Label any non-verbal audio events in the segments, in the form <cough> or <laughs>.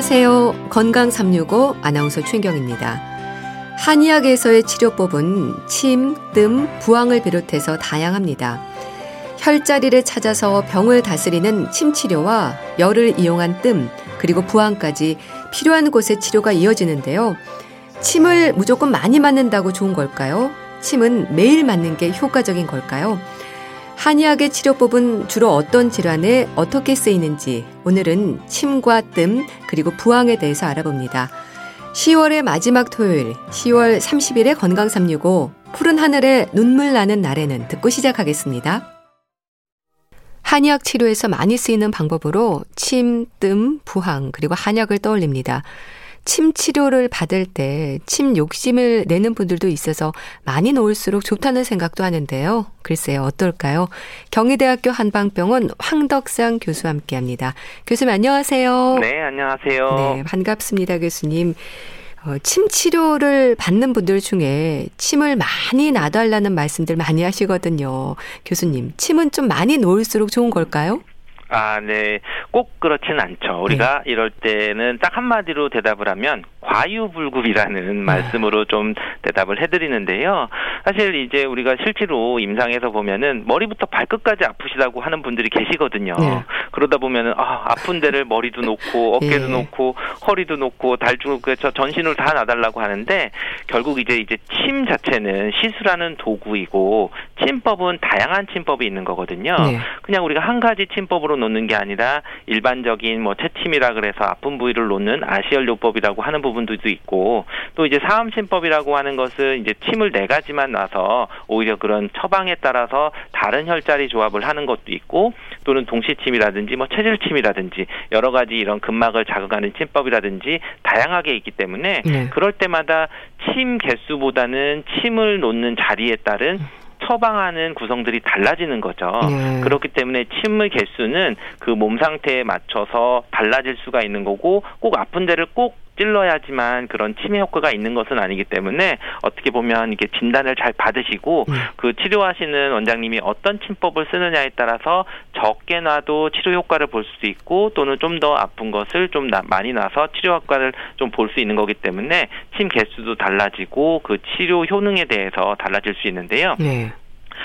안녕하세요. 건강 365 아나운서 최경입니다. 한의학에서의 치료법은 침, 뜸, 부항을 비롯해서 다양합니다. 혈자리를 찾아서 병을 다스리는 침 치료와 열을 이용한 뜸, 그리고 부항까지 필요한 곳에 치료가 이어지는데요. 침을 무조건 많이 맞는다고 좋은 걸까요? 침은 매일 맞는 게 효과적인 걸까요? 한의학의 치료법은 주로 어떤 질환에 어떻게 쓰이는지 오늘은 침과 뜸 그리고 부항에 대해서 알아봅니다. 10월의 마지막 토요일 10월 30일의 건강 365 푸른 하늘에 눈물 나는 날에는 듣고 시작하겠습니다. 한의학 치료에서 많이 쓰이는 방법으로 침, 뜸, 부항 그리고 한약을 떠올립니다. 침 치료를 받을 때 침 욕심을 내는 분들도 있어서 많이 놓을수록 좋다는 생각도 하는데요. 글쎄요, 어떨까요? 경희대학교 한방병원 황덕상 교수와 함께 합니다. 교수님 안녕하세요. 네, 안녕하세요. 네, 반갑습니다, 교수님. 어, 침 치료를 받는 분들 중에 침을 많이 놔달라는 말씀들 많이 하시거든요. 교수님, 침은 좀 많이 놓을수록 좋은 걸까요? 아, 네. 꼭 그렇진 않죠. 우리가 네. 이럴 때는 딱 한마디로 대답을 하면 과유불급이라는 네. 말씀으로 좀 대답을 해드리는데요. 사실 이제 우리가 실제로 임상에서 보면은 머리부터 발끝까지 아프시다고 하는 분들이 계시거든요. 네. 그러다 보면은 아, 아픈 데를 머리도 놓고 <laughs> 어깨도 네. 놓고 허리도 놓고 달중을 그래서 전신을 다 놔달라고 하는데 결국 이제 이제 침 자체는 시술하는 도구이고 침법은 다양한 침법이 있는 거거든요. 네. 그냥 우리가 한 가지 침법으로 놓는 게 아니라 일반적인 뭐 채침이라 그래서 아픈 부위를 놓는 아시얼요법이라고 하는 부분도 있고 또 이제 사암침법이라고 하는 것은 이제 침을 네 가지만 놔서 오히려 그런 처방에 따라서 다른 혈자리 조합을 하는 것도 있고 또는 동시침이라든지 뭐 체질침이라든지 여러 가지 이런 근막을 자극하는 침법이라든지 다양하게 있기 때문에 네. 그럴 때마다 침 개수보다는 침을 놓는 자리에 따른 처방하는 구성들이 달라지는 거죠. 네. 그렇기 때문에 침의 개수는 그 몸 상태에 맞춰서 달라질 수가 있는 거고 꼭 아픈 데를 꼭 찔러야지만 그런 치매 효과가 있는 것은 아니기 때문에 어떻게 보면 이게 진단을 잘 받으시고 네. 그 치료하시는 원장님이 어떤 침법을 쓰느냐에 따라서 적게 놔도 치료 효과를 볼수 있고 또는 좀 더 아픈 것을 좀 나, 많이 나서 치료 효과를 좀 볼 수 있는 거기 때문에 침 개수도 달라지고 그 치료 효능에 대해서 달라질 수 있는데요. 네.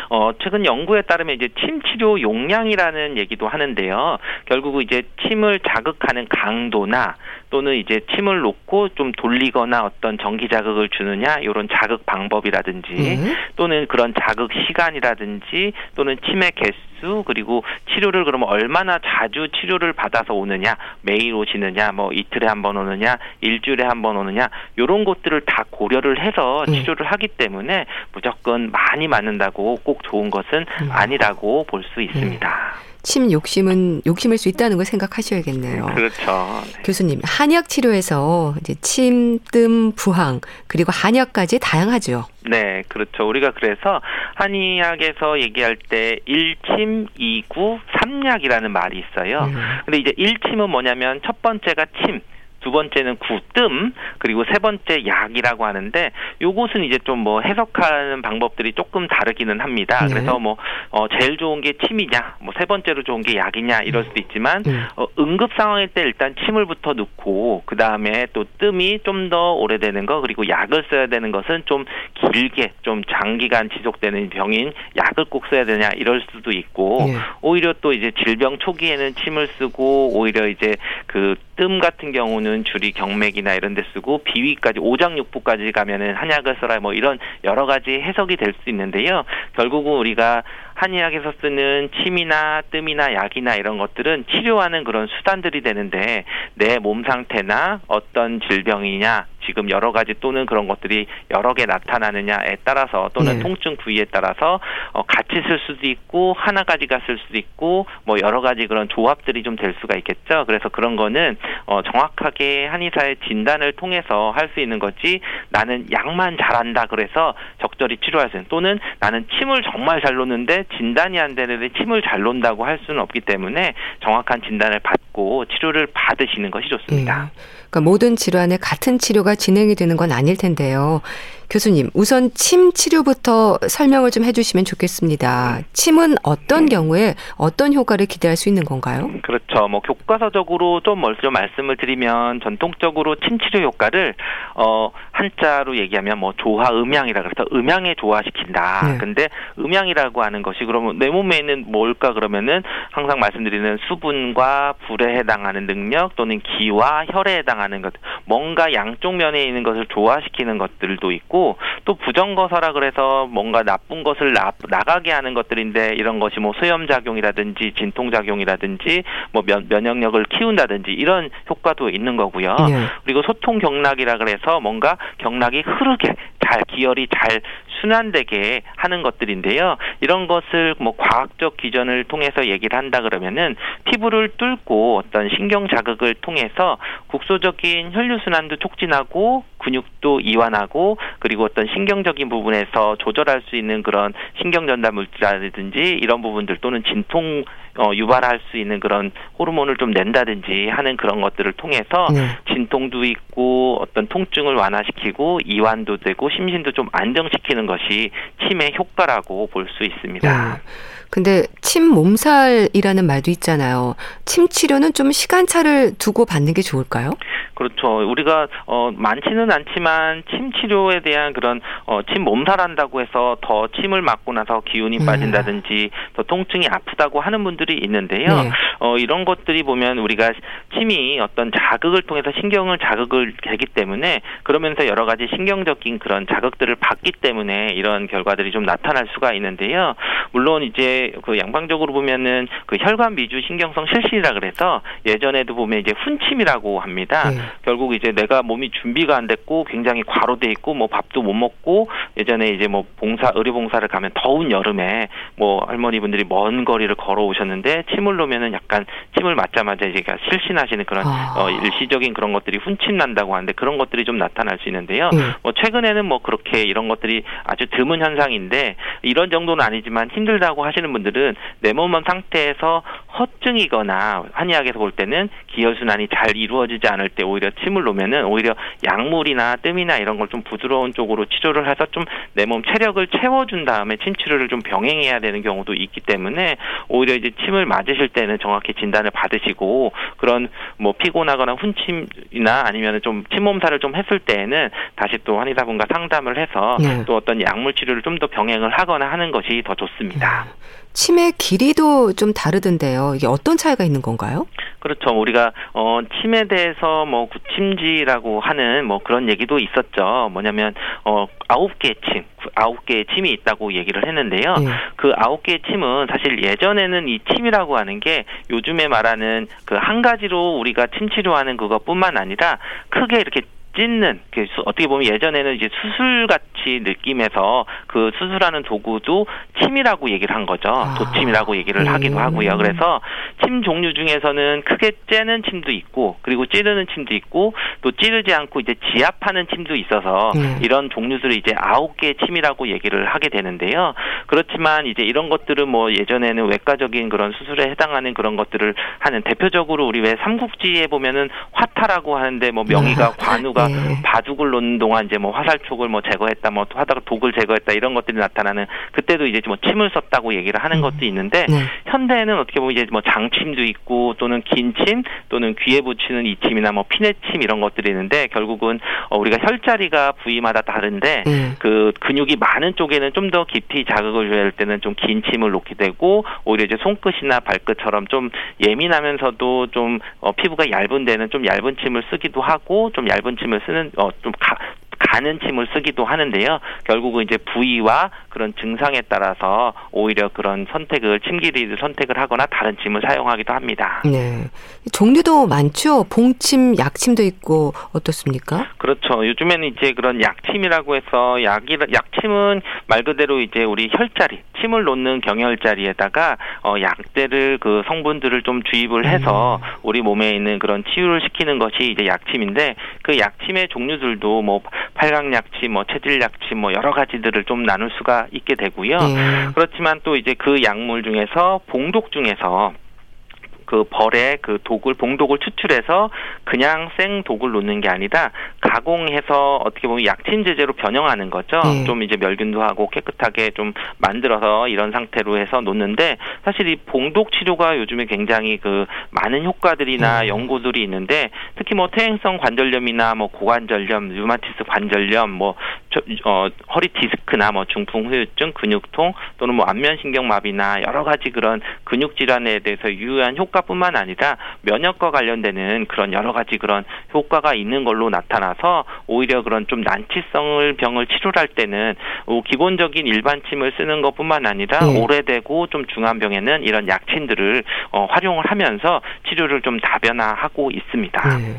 어, 최근 연구에 따르면 이제 침 치료 용량이라는 얘기도 하는데요. 결국 이제 침을 자극하는 강도나 또는 이제 침을 놓고 좀 돌리거나 어떤 전기 자극을 주느냐 이런 자극 방법이라든지 네. 또는 그런 자극 시간이라든지 또는 침의 개수 그리고 치료를 그러면 얼마나 자주 치료를 받아서 오느냐 매일 오시느냐 뭐 이틀에 한 번 오느냐 일주일에 한 번 오느냐 이런 것들을 다 고려를 해서 네. 치료를 하기 때문에 무조건 많이 맞는다고 꼭 좋은 것은 음. 아니라고 볼 수 있습니다. 네. 침 욕심은 욕심일 수 있다는 걸 생각하셔야겠네요. 그렇죠. 네. 교수님, 한약 치료에서 이제 침, 뜸, 부항 그리고 한약까지 다양하죠. 네, 그렇죠. 우리가 그래서 한의학에서 얘기할 때 1침, 2구, 3약이라는 말이 있어요. 음. 근데 이제 1침은 뭐냐면 첫 번째가 침, 두 번째는 구뜸 그리고 세 번째 약이라고 하는데 요것은 이제 좀 뭐 해석하는 방법들이 조금 다르기는 합니다. 네. 그래서 뭐 어, 제일 좋은 게 침이냐, 뭐 세 번째로 좋은 게 약이냐 이럴 수도 있지만 네. 어, 응급 상황일 때 일단 침을부터 넣고 그 다음에 또 뜸이 좀 더 오래되는 거 그리고 약을 써야 되는 것은 좀 길게 좀 장기간 지속되는 병인 약을 꼭 써야 되냐 이럴 수도 있고 네. 오히려 또 이제 질병 초기에는 침을 쓰고 오히려 이제 그뜸 같은 경우는 줄이 경맥이나 이런 데 쓰고 비위까지 오장육부까지 가면은 한약을 써라 뭐 이런 여러 가지 해석이 될 수 있는데요. 결국은 우리가 한의학에서 쓰는 침이나 뜸이나 약이나 이런 것들은 치료하는 그런 수단들이 되는데 내 몸 상태나 어떤 질병이냐 지금 여러 가지 또는 그런 것들이 여러 개 나타나느냐에 따라서 또는 네. 통증 부위에 따라서 어, 같이 쓸 수도 있고 하나 가지가 쓸 수도 있고 뭐 여러 가지 그런 조합들이 좀 될 수가 있겠죠. 그래서 그런 거는 어, 정확하게 한의사의 진단을 통해서 할 수 있는 거지 나는 약만 잘한다 그래서 적절히 치료할 수 있는 또는 나는 침을 정말 잘 놓는데 진단이 안 되는데 침을 잘 놓는다고 할 수는 없기 때문에 정확한 진단을 받고 치료를 받으시는 것이 좋습니다. 네. 그러니까 모든 질환에 같은 치료가 진행이 되는 건 아닐 텐데요. 교수님, 우선 침 치료부터 설명을 좀 해주시면 좋겠습니다. 침은 어떤 경우에 어떤 효과를 기대할 수 있는 건가요? 그렇죠. 뭐 교과서적으로 좀 먼저 말씀을 드리면 전통적으로 침 치료 효과를 어 한자로 얘기하면 뭐 조화 음양이라 그래서 음양에 조화시킨다. 네. 근데 음양이라고 하는 것이 그러면 내 몸에 있는 뭘까 그러면은 항상 말씀드리는 수분과 불에 해당하는 능력 또는 기와 혈에 해당하는 것 뭔가 양쪽 면에 있는 것을 조화시키는 것들도 있고 또 부정거서라 그래서 뭔가 나쁜 것을 나, 나가게 하는 것들인데 이런 것이 뭐 수염 작용이라든지 진통 작용이라든지 뭐 면, 면역력을 키운다든지 이런 효과도 있는 거고요. 네. 그리고 소통 경락이라 그래서 뭔가 경락이 흐르게 잘 기혈이 잘 순환되게 하는 것들인데요. 이런 것을 뭐 과학적 기전을 통해서 얘기를 한다 그러면은 피부를 뚫고 어떤 신경 자극을 통해서 국소적인 혈류 순환도 촉진하고 근육도 이완하고 그리고 어떤 신경적인 부분에서 조절할 수 있는 그런 신경 전달 물질이라든지 이런 부분들 또는 진통 어, 유발할 수 있는 그런 호르몬을 좀 낸다든지 하는 그런 것들을 통해서 네. 진통도 있고 어떤 통증을 완화시키고 이완도 되고 심신도 좀 안정시키는 것이 치매 효과라고 볼 수 있습니다. 네. 근데 침 몸살이라는 말도 있잖아요. 침 치료는 좀 시간차를 두고 받는 게 좋을까요? 그렇죠. 우리가 어 많지는 않지만 침 치료에 대한 그런 어침 몸살한다고 해서 더 침을 맞고 나서 기운이 네. 빠진다든지 더 통증이 아프다고 하는 분들이 있는데요. 네. 어 이런 것들이 보면 우리가 침이 어떤 자극을 통해서 신경을 자극을 되기 때문에 그러면서 여러 가지 신경적인 그런 자극들을 받기 때문에 이런 결과들이 좀 나타날 수가 있는데요. 물론 이제 그 양방적으로 보면은 그 혈관 미주 신경성 실신이라 그래서 예전에도 보면 이제 훈침이라고 합니다. 네. 결국 이제 내가 몸이 준비가 안 됐고 굉장히 과로돼 있고 뭐 밥도 못 먹고 예전에 이제 뭐 봉사 의료 봉사를 가면 더운 여름에 뭐 할머니분들이 먼 거리를 걸어오셨는데 침을 놓으면은 약간 침을 맞자마자 이제 실신하시는 그런 아. 어, 일시적인 그런 것들이 훈침 난다고 하는데 그런 것들이 좀 나타날 수 있는데요. 네. 뭐 최근에는 뭐 그렇게 이런 것들이 아주 드문 현상인데 이런 정도는 아니지만 힘들다고 하시는 분들은 내몸 상태에서 허증이거나 한의학에서 볼 때는 기혈순환이 잘 이루어지지 않을 때 오히려 침을 놓으면은 오히려 약물이나 뜸이나 이런 걸 좀 부드러운 쪽으로 치료를 해서 좀 내 몸 체력을 채워준 다음에 침 치료를 좀 병행해야 되는 경우도 있기 때문에 오히려 이제 침을 맞으실 때는 정확히 진단을 받으시고 그런 뭐 피곤하거나 훈침이나 아니면 좀 침몸살을 좀 했을 때에는 다시 또 한의사분과 상담을 해서 네. 또 어떤 약물 치료를 좀 더 병행을 하거나 하는 것이 더 좋습니다. 네. 침의 길이도 좀 다르던데요. 이게 어떤 차이가 있는 건가요? 그렇죠. 우리가 어 침에 대해서 뭐 구침지라고 하는 뭐 그런 얘기도 있었죠. 뭐냐면 어 아홉 개의 침, 아홉 개의 침이 있다고 얘기를 했는데요. 네. 그 아홉 개의 침은 사실 예전에는 이 침이라고 하는 게 요즘에 말하는 그 한 가지로 우리가 침 치료하는 그것뿐만 아니라 크게 이렇게 찢는 그 어떻게 보면 예전에는 이제 수술 같이 느낌에서 그 수술하는 도구도 침이라고 얘기를 한 거죠. 아. 도침이라고 얘기를 음. 하기도 하고요. 그래서 침 종류 중에서는 크게 째는 침도 있고 그리고 찌르는 침도 있고 또 찌르지 않고 이제 지압하는 침도 있어서 음. 이런 종류들을 이제 아홉 개의 침이라고 얘기를 하게 되는데요. 그렇지만 이제 이런 것들은 뭐 예전에는 외과적인 그런 수술에 해당하는 그런 것들을 하는 대표적으로 우리 왜 삼국지에 보면은 화타라고 하는데 뭐 명의가 네. 관우가 네. 바둑을 놓는 동안 이제 뭐 화살촉을 뭐 제거했다, 뭐 화다가 독을 제거했다 이런 것들이 나타나는 그때도 이제 뭐 침을 썼다고 얘기를 하는 음. 것도 있는데 네. 현대에는 어떻게 보면 이제 뭐 장침도 있고 또는 긴침 또는 귀에 붙이는 이침이나 뭐 피내침 이런 것들이 있는데 결국은 어 우리가 혈자리가 부위마다 다른데 네. 그 근육이 많은 쪽에는 좀 더 깊이 자극을 줘야 할 때는 좀 긴 침을 놓게 되고 오히려 이제 손끝이나 발끝처럼 좀 예민하면서도 좀 어, 피부가 얇은 데는 좀 얇은 침을 쓰기도 하고 좀 얇은 침을 쓰는 어좀 가는 침을 쓰기도 하는데요. 결국은 이제 부위와 그런 증상에 따라서 오히려 그런 선택을 침기리를 선택을 하거나 다른 침을 사용하기도 합니다. 네. 종류도 많죠. 봉침, 약침도 있고 어떻습니까? 그렇죠. 요즘에는 이제 그런 약침이라고 해서 약이 약침은 말 그대로 이제 우리 혈자리, 침을 놓는 경혈자리에다가 어 약들을 그 성분들을 좀 주입을 해서 음. 우리 몸에 있는 그런 치유를 시키는 것이 이제 약침인데 그 약침의 종류들도 뭐 팔강약침, 뭐 체질약침, 뭐 여러 가지들을 좀 나눌 수가 있게 되고요. 네. 그렇지만 또 이제 그 약물 중에서 봉독 중에서 그 벌에 그 독을 봉독을 추출해서 그냥 생 독을 놓는 게 아니라 가공해서 어떻게 보면 약친 제제로 변형하는 거죠. 네. 좀 이제 멸균도 하고 깨끗하게 좀 만들어서 이런 상태로 해서 놓는데 사실 이 봉독 치료가 요즘에 굉장히 그 많은 효과들이나 네. 연구들이 있는데 특히 뭐 퇴행성 관절염이나 뭐 고관절염, 류마티스 관절염, 뭐 저, 어, 허리 디스크나 뭐 중풍 후유증, 근육통 또는 뭐 안면 신경마비나 여러 가지 그런 근육 질환에 대해서 유효한 효과뿐만 아니라 면역과 관련되는 그런 여러 가지 그런 효과가 있는 걸로 나타나서 오히려 그런 좀 난치성을 병을 치료할 때는 기본적인 일반 침을 쓰는 것뿐만 아니라 네. 오래되고 좀 중한 병에는 이런 약침들을 어, 활용을 하면서 치료를 좀 다변화하고 있습니다. 네.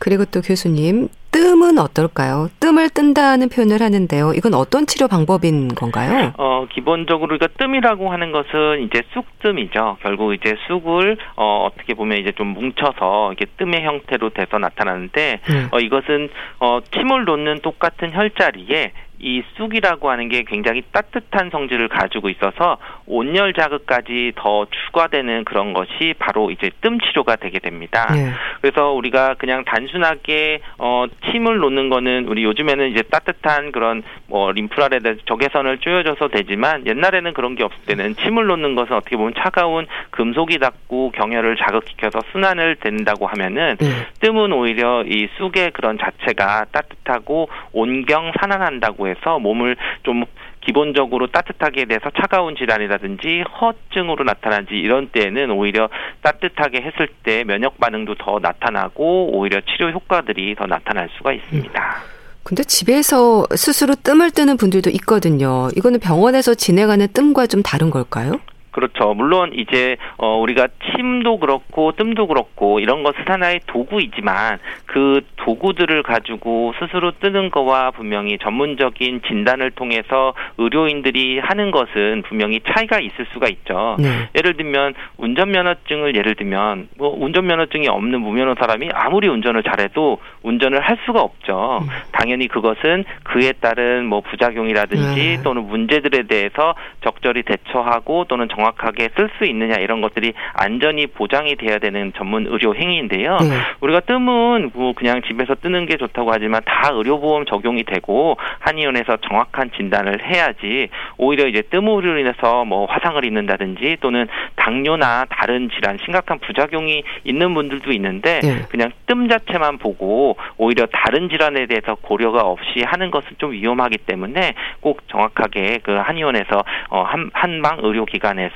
그리고 또 교수님, 뜸은 어떨까요? 뜸을 뜬다는 표현을 하는데요. 이건 어떤 치료 방법인 건가요? 어, 기본적으로 우리가 뜸이라고 하는 것은 이제 쑥뜸이죠. 결국 이제 쑥을 어, 어떻게 보면 이제 좀 뭉쳐서 이게 뜸의 형태로 돼서 나타나는데 음. 어, 이것은 어, 침을 놓는 똑같은 혈자리에 이 쑥이라고 하는 게 굉장히 따뜻한 성질을 가지고 있어서 온열 자극까지 더 추가되는 그런 것이 바로 이제 뜸 치료가 되게 됩니다. 네. 그래서 우리가 그냥 단순하게 어 침을 놓는 거는 우리 요즘에는 이제 따뜻한 그런 뭐 림프라레드 적외선을 쪼여줘서 되지만 옛날에는 그런 게 없을 때는 침을 놓는 것은 어떻게 보면 차가운 금속이 닿고 경혈을 자극시켜서 순환을 된다고 하면은 네. 뜸은 오히려 이 쑥의 그런 자체가 따뜻하고 온경 산안한다고 해서 몸을 좀 기본적으로 따뜻하게 돼서 차가운 질환이라든지 허증으로 나타나지 이런 때에는 오히려 따뜻하게 했을 때 면역 반응도 더 나타나고 오히려 치료 효과들이 더 나타날 수가 있습니다. 근데 집에서 스스로 뜸을 뜨는 분들도 있거든요. 이거는 병원에서 진행하는 뜸과 좀 다른 걸까요? 그렇죠. 물론 이제 어 우리가 침도 그렇고 뜸도 그렇고 이런 것은 하나의 도구이지만 그 도구들을 가지고 스스로 뜨는 거와 분명히 전문적인 진단을 통해서 의료인들이 하는 것은 분명히 차이가 있을 수가 있죠. 네. 예를 들면 운전면허증을 예를 들면 뭐 운전면허증이 없는 무면허 사람이 아무리 운전을 잘해도 운전을 할 수가 없죠. 음. 당연히 그것은 그에 따른 뭐 부작용이라든지 네. 또는 문제들에 대해서 적절히 대처하고 또는 정 확하게 쓸 수 있느냐 이런 것들이 안전이 보장이 돼야 되는 전문 의료 행위인데요. 네. 우리가 뜸은 뭐 그냥 집에서 뜨는 게 좋다고 하지만 다 의료보험 적용이 되고 한의원에서 정확한 진단을 해야지 오히려 이제 뜸으로 인해서 뭐 화상을 입는다든지 또는 당뇨나 다른 질환 심각한 부작용이 있는 분들도 있는데 네. 그냥 뜸 자체만 보고 오히려 다른 질환에 대해서 고려가 없이 하는 것은 좀 위험하기 때문에 꼭 정확하게 그 한의원에서 어, 한, 한방 의료기관에서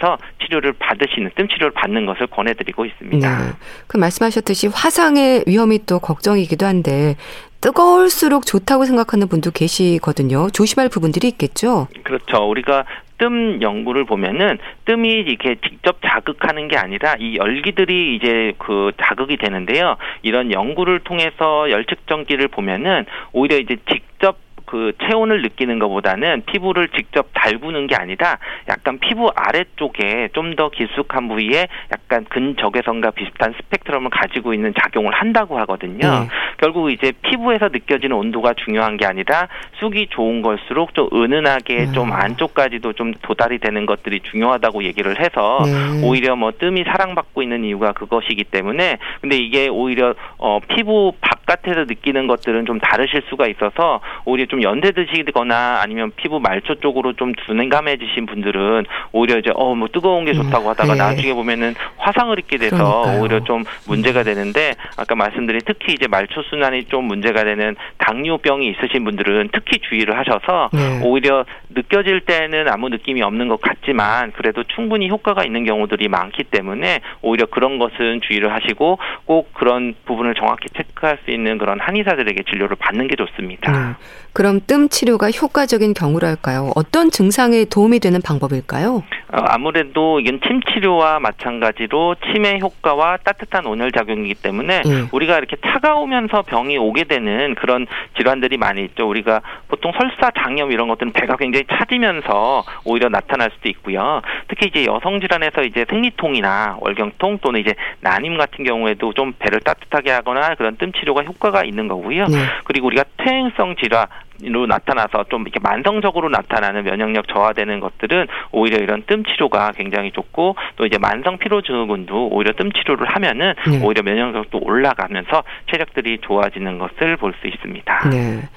치료를 받으시는 뜸 치료를 받는 것을 권해드리고 있습니다. 네. 그 말씀하셨듯이 화상의 위험이 또 걱정이기도 한데 뜨거울수록 좋다고 생각하는 분도 계시거든요. 조심할 부분들이 있겠죠. 그렇죠. 우리가 뜸 연구를 보면은 뜸이 이렇게 직접 자극하는 게 아니라 이 열기들이 이제 그 자극이 되는데요. 이런 연구를 통해서 열측정기를 보면은 오히려 이제 직접 그 체온을 느끼는 것보다는 피부를 직접 달구는 게 아니라 약간 피부 아래쪽에 좀 더 깊숙한 부위에 약간 근적외선과 비슷한 스펙트럼을 가지고 있는 작용을 한다고 하거든요. 네. 결국 이제 피부에서 느껴지는 온도가 중요한 게 아니라 쑥이 좋은 걸수록 좀 은은하게 네. 좀 안쪽까지도 좀 도달이 되는 것들이 중요하다고 얘기를 해서 네. 오히려 뭐 뜸이 사랑받고 있는 이유가 그것이기 때문에 근데 이게 오히려 어 피부 바깥에서 느끼는 것들은 좀 다르실 수가 있어서 오히려 좀 연대 드시거나 아니면 피부 말초 쪽으로 좀 둔감해지신 분들은 오히려 이제 어 뭐 뜨거운 게 음, 좋다고 하다가 네. 나중에 보면은 화상을 입게 돼서 그러니까요. 오히려 좀 문제가 되는데 아까 말씀드린 특히 이제 말초 순환이 좀 문제가 되는 당뇨병이 있으신 분들은 특히 주의를 하셔서 네. 오히려 느껴질 때는 아무 느낌이 없는 것 같지만 그래도 충분히 효과가 있는 경우들이 많기 때문에 오히려 그런 것은 주의를 하시고 꼭 그런 부분을 정확히 체크할 수 있는 그런 한의사들에게 진료를 받는 게 좋습니다. 네. 그럼 뜸 치료가 효과적인 경우랄까요? 어떤 증상에 도움이 되는 방법일까요? 어, 아무래도 이건 침 치료와 마찬가지로 침의 효과와 따뜻한 온열 작용이기 때문에 음. 우리가 이렇게 차가우면서 병이 오게 되는 그런 질환들이 많이 있죠. 우리가 보통 설사, 장염 이런 것들은 배가 굉장히 차지면서 오히려 나타날 수도 있고요. 특히 이제 여성 질환에서 이제 생리통이나 월경통 또는 이제 난임 같은 경우에도 좀 배를 따뜻하게 하거나 그런 뜸 치료가 효과가 있는 거고요. 네. 그리고 우리가 퇴행성 질환 로 나타나서 좀 이렇게 만성적으로 나타나는 면역력 저하되는 것들은 오히려 이런 뜸 치료가 굉장히 좋고 또 이제 만성 피로 증후군도 오히려 뜸 치료를 하면은 네. 오히려 면역력도 올라가면서 체력들이 좋아지는 것을 볼 수 있습니다. 네.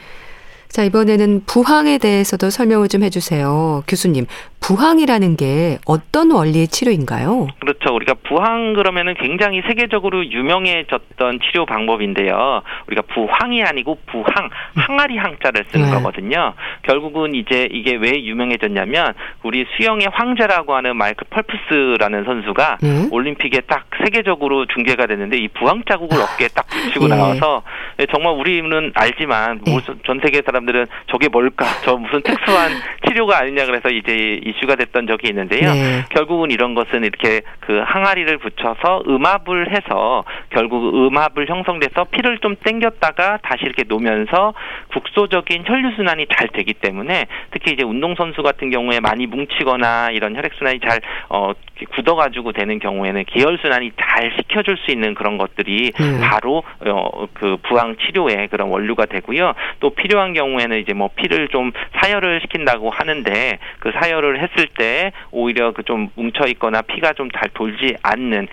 자, 이번에는 부항에 대해서도 설명을 좀 해주세요. 교수님, 부항이라는 게 어떤 원리의 치료인가요? 그렇죠. 우리가 부항 그러면은 굉장히 세계적으로 유명해졌던 치료 방법인데요. 우리가 부항이 아니고 부항, 항아리 항자를 쓰는 네. 거거든요. 결국은 이제 이게 왜 유명해졌냐면 우리 수영의 황제라고 하는 마이클 펄프스라는 선수가 네. 올림픽에 딱 세계적으로 중계가 됐는데 이 부항 자국을 어깨에 딱 붙이고 네. 나와서 정말 우리는 알지만 네. 전 세계 사람 들은 저게 뭘까? 저 무슨 특수한 <laughs> 치료가 아니냐 그래서 이제 이슈가 됐던 적이 있는데요. 네. 결국은 이런 것은 이렇게 그 항아리를 붙여서 음압을 해서 결국 음압을 형성돼서 피를 좀 땡겼다가 다시 이렇게 놓으면서 국소적인 혈류 순환이 잘 되기 때문에 특히 이제 운동 선수 같은 경우에 많이 뭉치거나 이런 혈액 순환이 잘 어, 굳어가지고 되는 경우에는 기혈 순환이 잘 시켜줄 수 있는 그런 것들이 네. 바로 어, 그 부항 치료의 그런 원료가 되고요. 또 필요한 경우 에는 이제 뭐 피를 좀 사열을 시킨다고 하는데 그 사열을 했을 때 오히려 그 좀 뭉쳐 있거나 피가 좀 잘 돌지 않는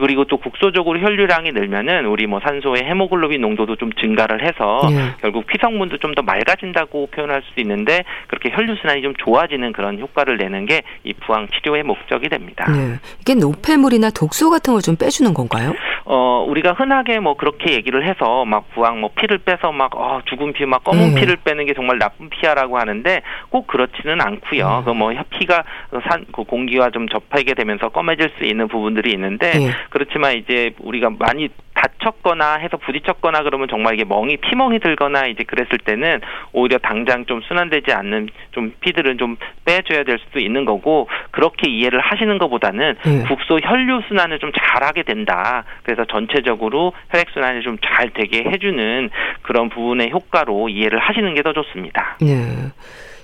그리고 또 국소적으로 혈류량이 늘면은 우리 뭐 산소의 헤모글로빈 농도도 좀 증가를 해서 네. 결국 피성분도 좀 더 맑아진다고 표현할 수 있는데 그렇게 혈류 순환이 좀 좋아지는 그런 효과를 내는 게 이 부항 치료의 목적이 됩니다. 네. 이게 노폐물이나 독소 같은 걸 좀 빼주는 건가요? 어 우리가 흔하게 뭐 그렇게 얘기를 해서 막 부항 뭐 피를 빼서 막 어, 죽은 피 막 검은 네. 피를 빼는 게 정말 나쁜 피하라고 하는데 꼭 그렇지는 않고요. 음. 그뭐 피가 산 그 공기와 좀 접하게 되면서 검해질 수 있는 부분들이 있는데 네. 그렇지만 이제 우리가 많이 다쳤거나 해서 부딪혔거나 그러면 정말 이게 멍이 피멍이 들거나 이제 그랬을 때는 오히려 당장 좀 순환되지 않는 좀 피들은 좀 빼줘야 될 수도 있는 거고 그렇게 이해를 하시는 것보다는 네. 국소 혈류 순환을 좀 잘하게 된다. 그래서 전체적으로 혈액 순환이 좀 잘 되게 해주는 그런 부분의 효과로 이해를 하시는 게 더 좋습니다. 네.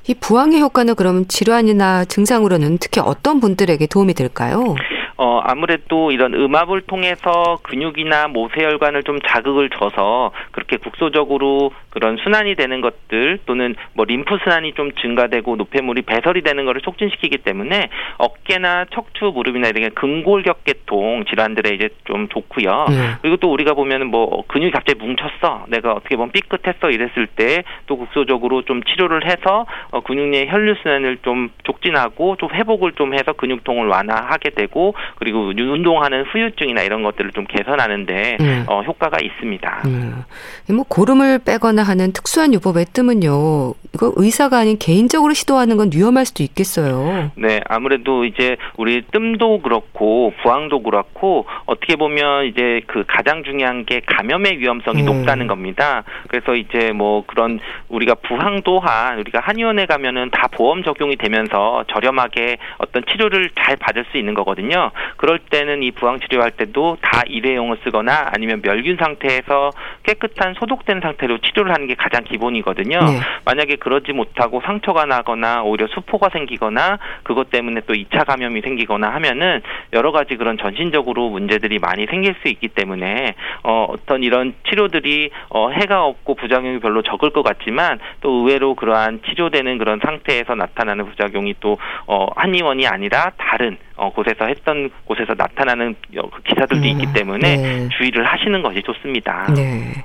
이 부항의 효과는 그럼 질환이나 증상으로는 특히 어떤 분들에게 도움이 될까요? 어, 아무래도 이런 음압을 통해서 근육이나 모세혈관을 좀 자극을 줘서 그렇게 국소적으로 그런 순환이 되는 것들 또는 뭐 림프 순환이 좀 증가되고 노폐물이 배설이 되는 것을 촉진시키기 때문에 어깨나 척추, 무릎이나 이런 근골격계통 질환들에 이제 좀 좋고요. 네. 그리고 또 우리가 보면은 뭐 근육이 갑자기 뭉쳤어. 내가 어떻게 보면 삐끗했어 이랬을 때 또 국소적으로 좀 치료를 해서 어, 근육 내 혈류 순환을 좀 촉진하고 좀 회복을 좀 해서 근육통을 완화하게 되고 그리고 운동하는 후유증이나 이런 것들을 좀 개선하는데 음. 어, 효과가 있습니다. 음. 뭐 고름을 빼거나 하는 특수한 요법의 뜸은요. 이거 의사가 아닌 개인적으로 시도하는 건 위험할 수도 있겠어요. 네, 아무래도 이제 우리 뜸도 그렇고 부항도 그렇고 어떻게 보면 이제 그 가장 중요한 게 감염의 위험성이 음. 높다는 겁니다. 그래서 이제 뭐 그런 우리가 부항 또한 우리가 한의원에 가면은 다 보험 적용이 되면서 저렴하게 어떤 치료를 잘 받을 수 있는 거거든요. 그럴 때는 이 부항 치료할 때도 다 일회용을 쓰거나 아니면 멸균 상태에서 깨끗한 소독된 상태로 치료를 하는 게 가장 기본이거든요. 네. 만약에 그러지 못하고 상처가 나거나 오히려 수포가 생기거나 그것 때문에 또 2차 감염이 생기거나 하면은 여러 가지 그런 전신적으로 문제들이 많이 생길 수 있기 때문에 어, 어떤 이런 치료들이 어, 해가 없고 부작용이 별로 적을 것 같지만 또 의외로 그러한 치료되는 그런 상태에서 나타나는 부작용이 또 어, 한의원이 아니라 다른 어, 곳에서 했던 곳에서 나타나는 그 기사들도 음, 있기 때문에 네. 주의를 하시는 것이 좋습니다. 네.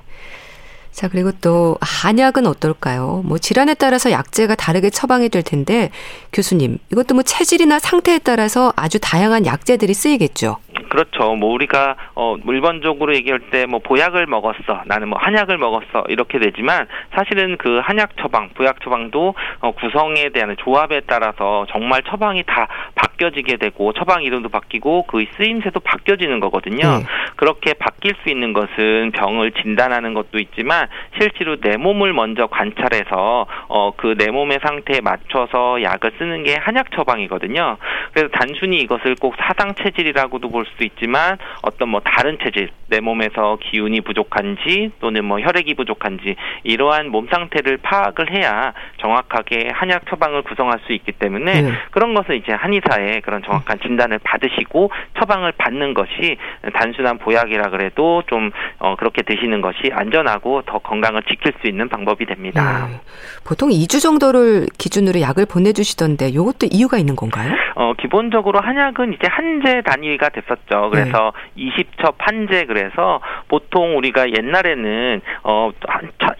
자, 그리고 또 한약은 어떨까요? 뭐 질환에 따라서 약제가 다르게 처방이 될 텐데 교수님, 이것도 뭐 체질이나 상태에 따라서 아주 다양한 약제들이 쓰이겠죠. 그렇죠. 뭐 우리가 어 일반적으로 얘기할 때 뭐 보약을 먹었어, 나는 뭐 한약을 먹었어 이렇게 되지만 사실은 그 한약 처방, 보약 처방도 어 구성에 대한 조합에 따라서 정말 처방이 다 바뀌어지게 되고 처방 이름도 바뀌고 그 쓰임새도 바뀌어지는 거거든요. 네. 그렇게 바뀔 수 있는 것은 병을 진단하는 것도 있지만 실제로 내 몸을 먼저 관찰해서 어 그 내 몸의 상태에 맞춰서 약을 쓰는 게 한약 처방이거든요. 그래서 단순히 이것을 꼭 사상 체질이라고도 볼 수 수도 있지만 어떤 뭐 다른 체질 내 몸에서 기운이 부족한지 또는 뭐 혈액이 부족한지 이러한 몸 상태를 파악을 해야 정확하게 한약 처방을 구성할 수 있기 때문에 네. 그런 것을 이제 한의사의 그런 정확한 진단을 받으시고 처방을 받는 것이 단순한 보약이라 그래도 좀 어, 그렇게 드시는 것이 안전하고 더 건강을 지킬 수 있는 방법이 됩니다. 네. 보통 2주 정도를 기준으로 약을 보내주시던데 이것도 이유가 있는 건가요? 어, 기본적으로 한약은 이제 한제 단위가 됐었 죠. 그래서 네. 20첩 한제 그래서 보통 우리가 옛날에는 어,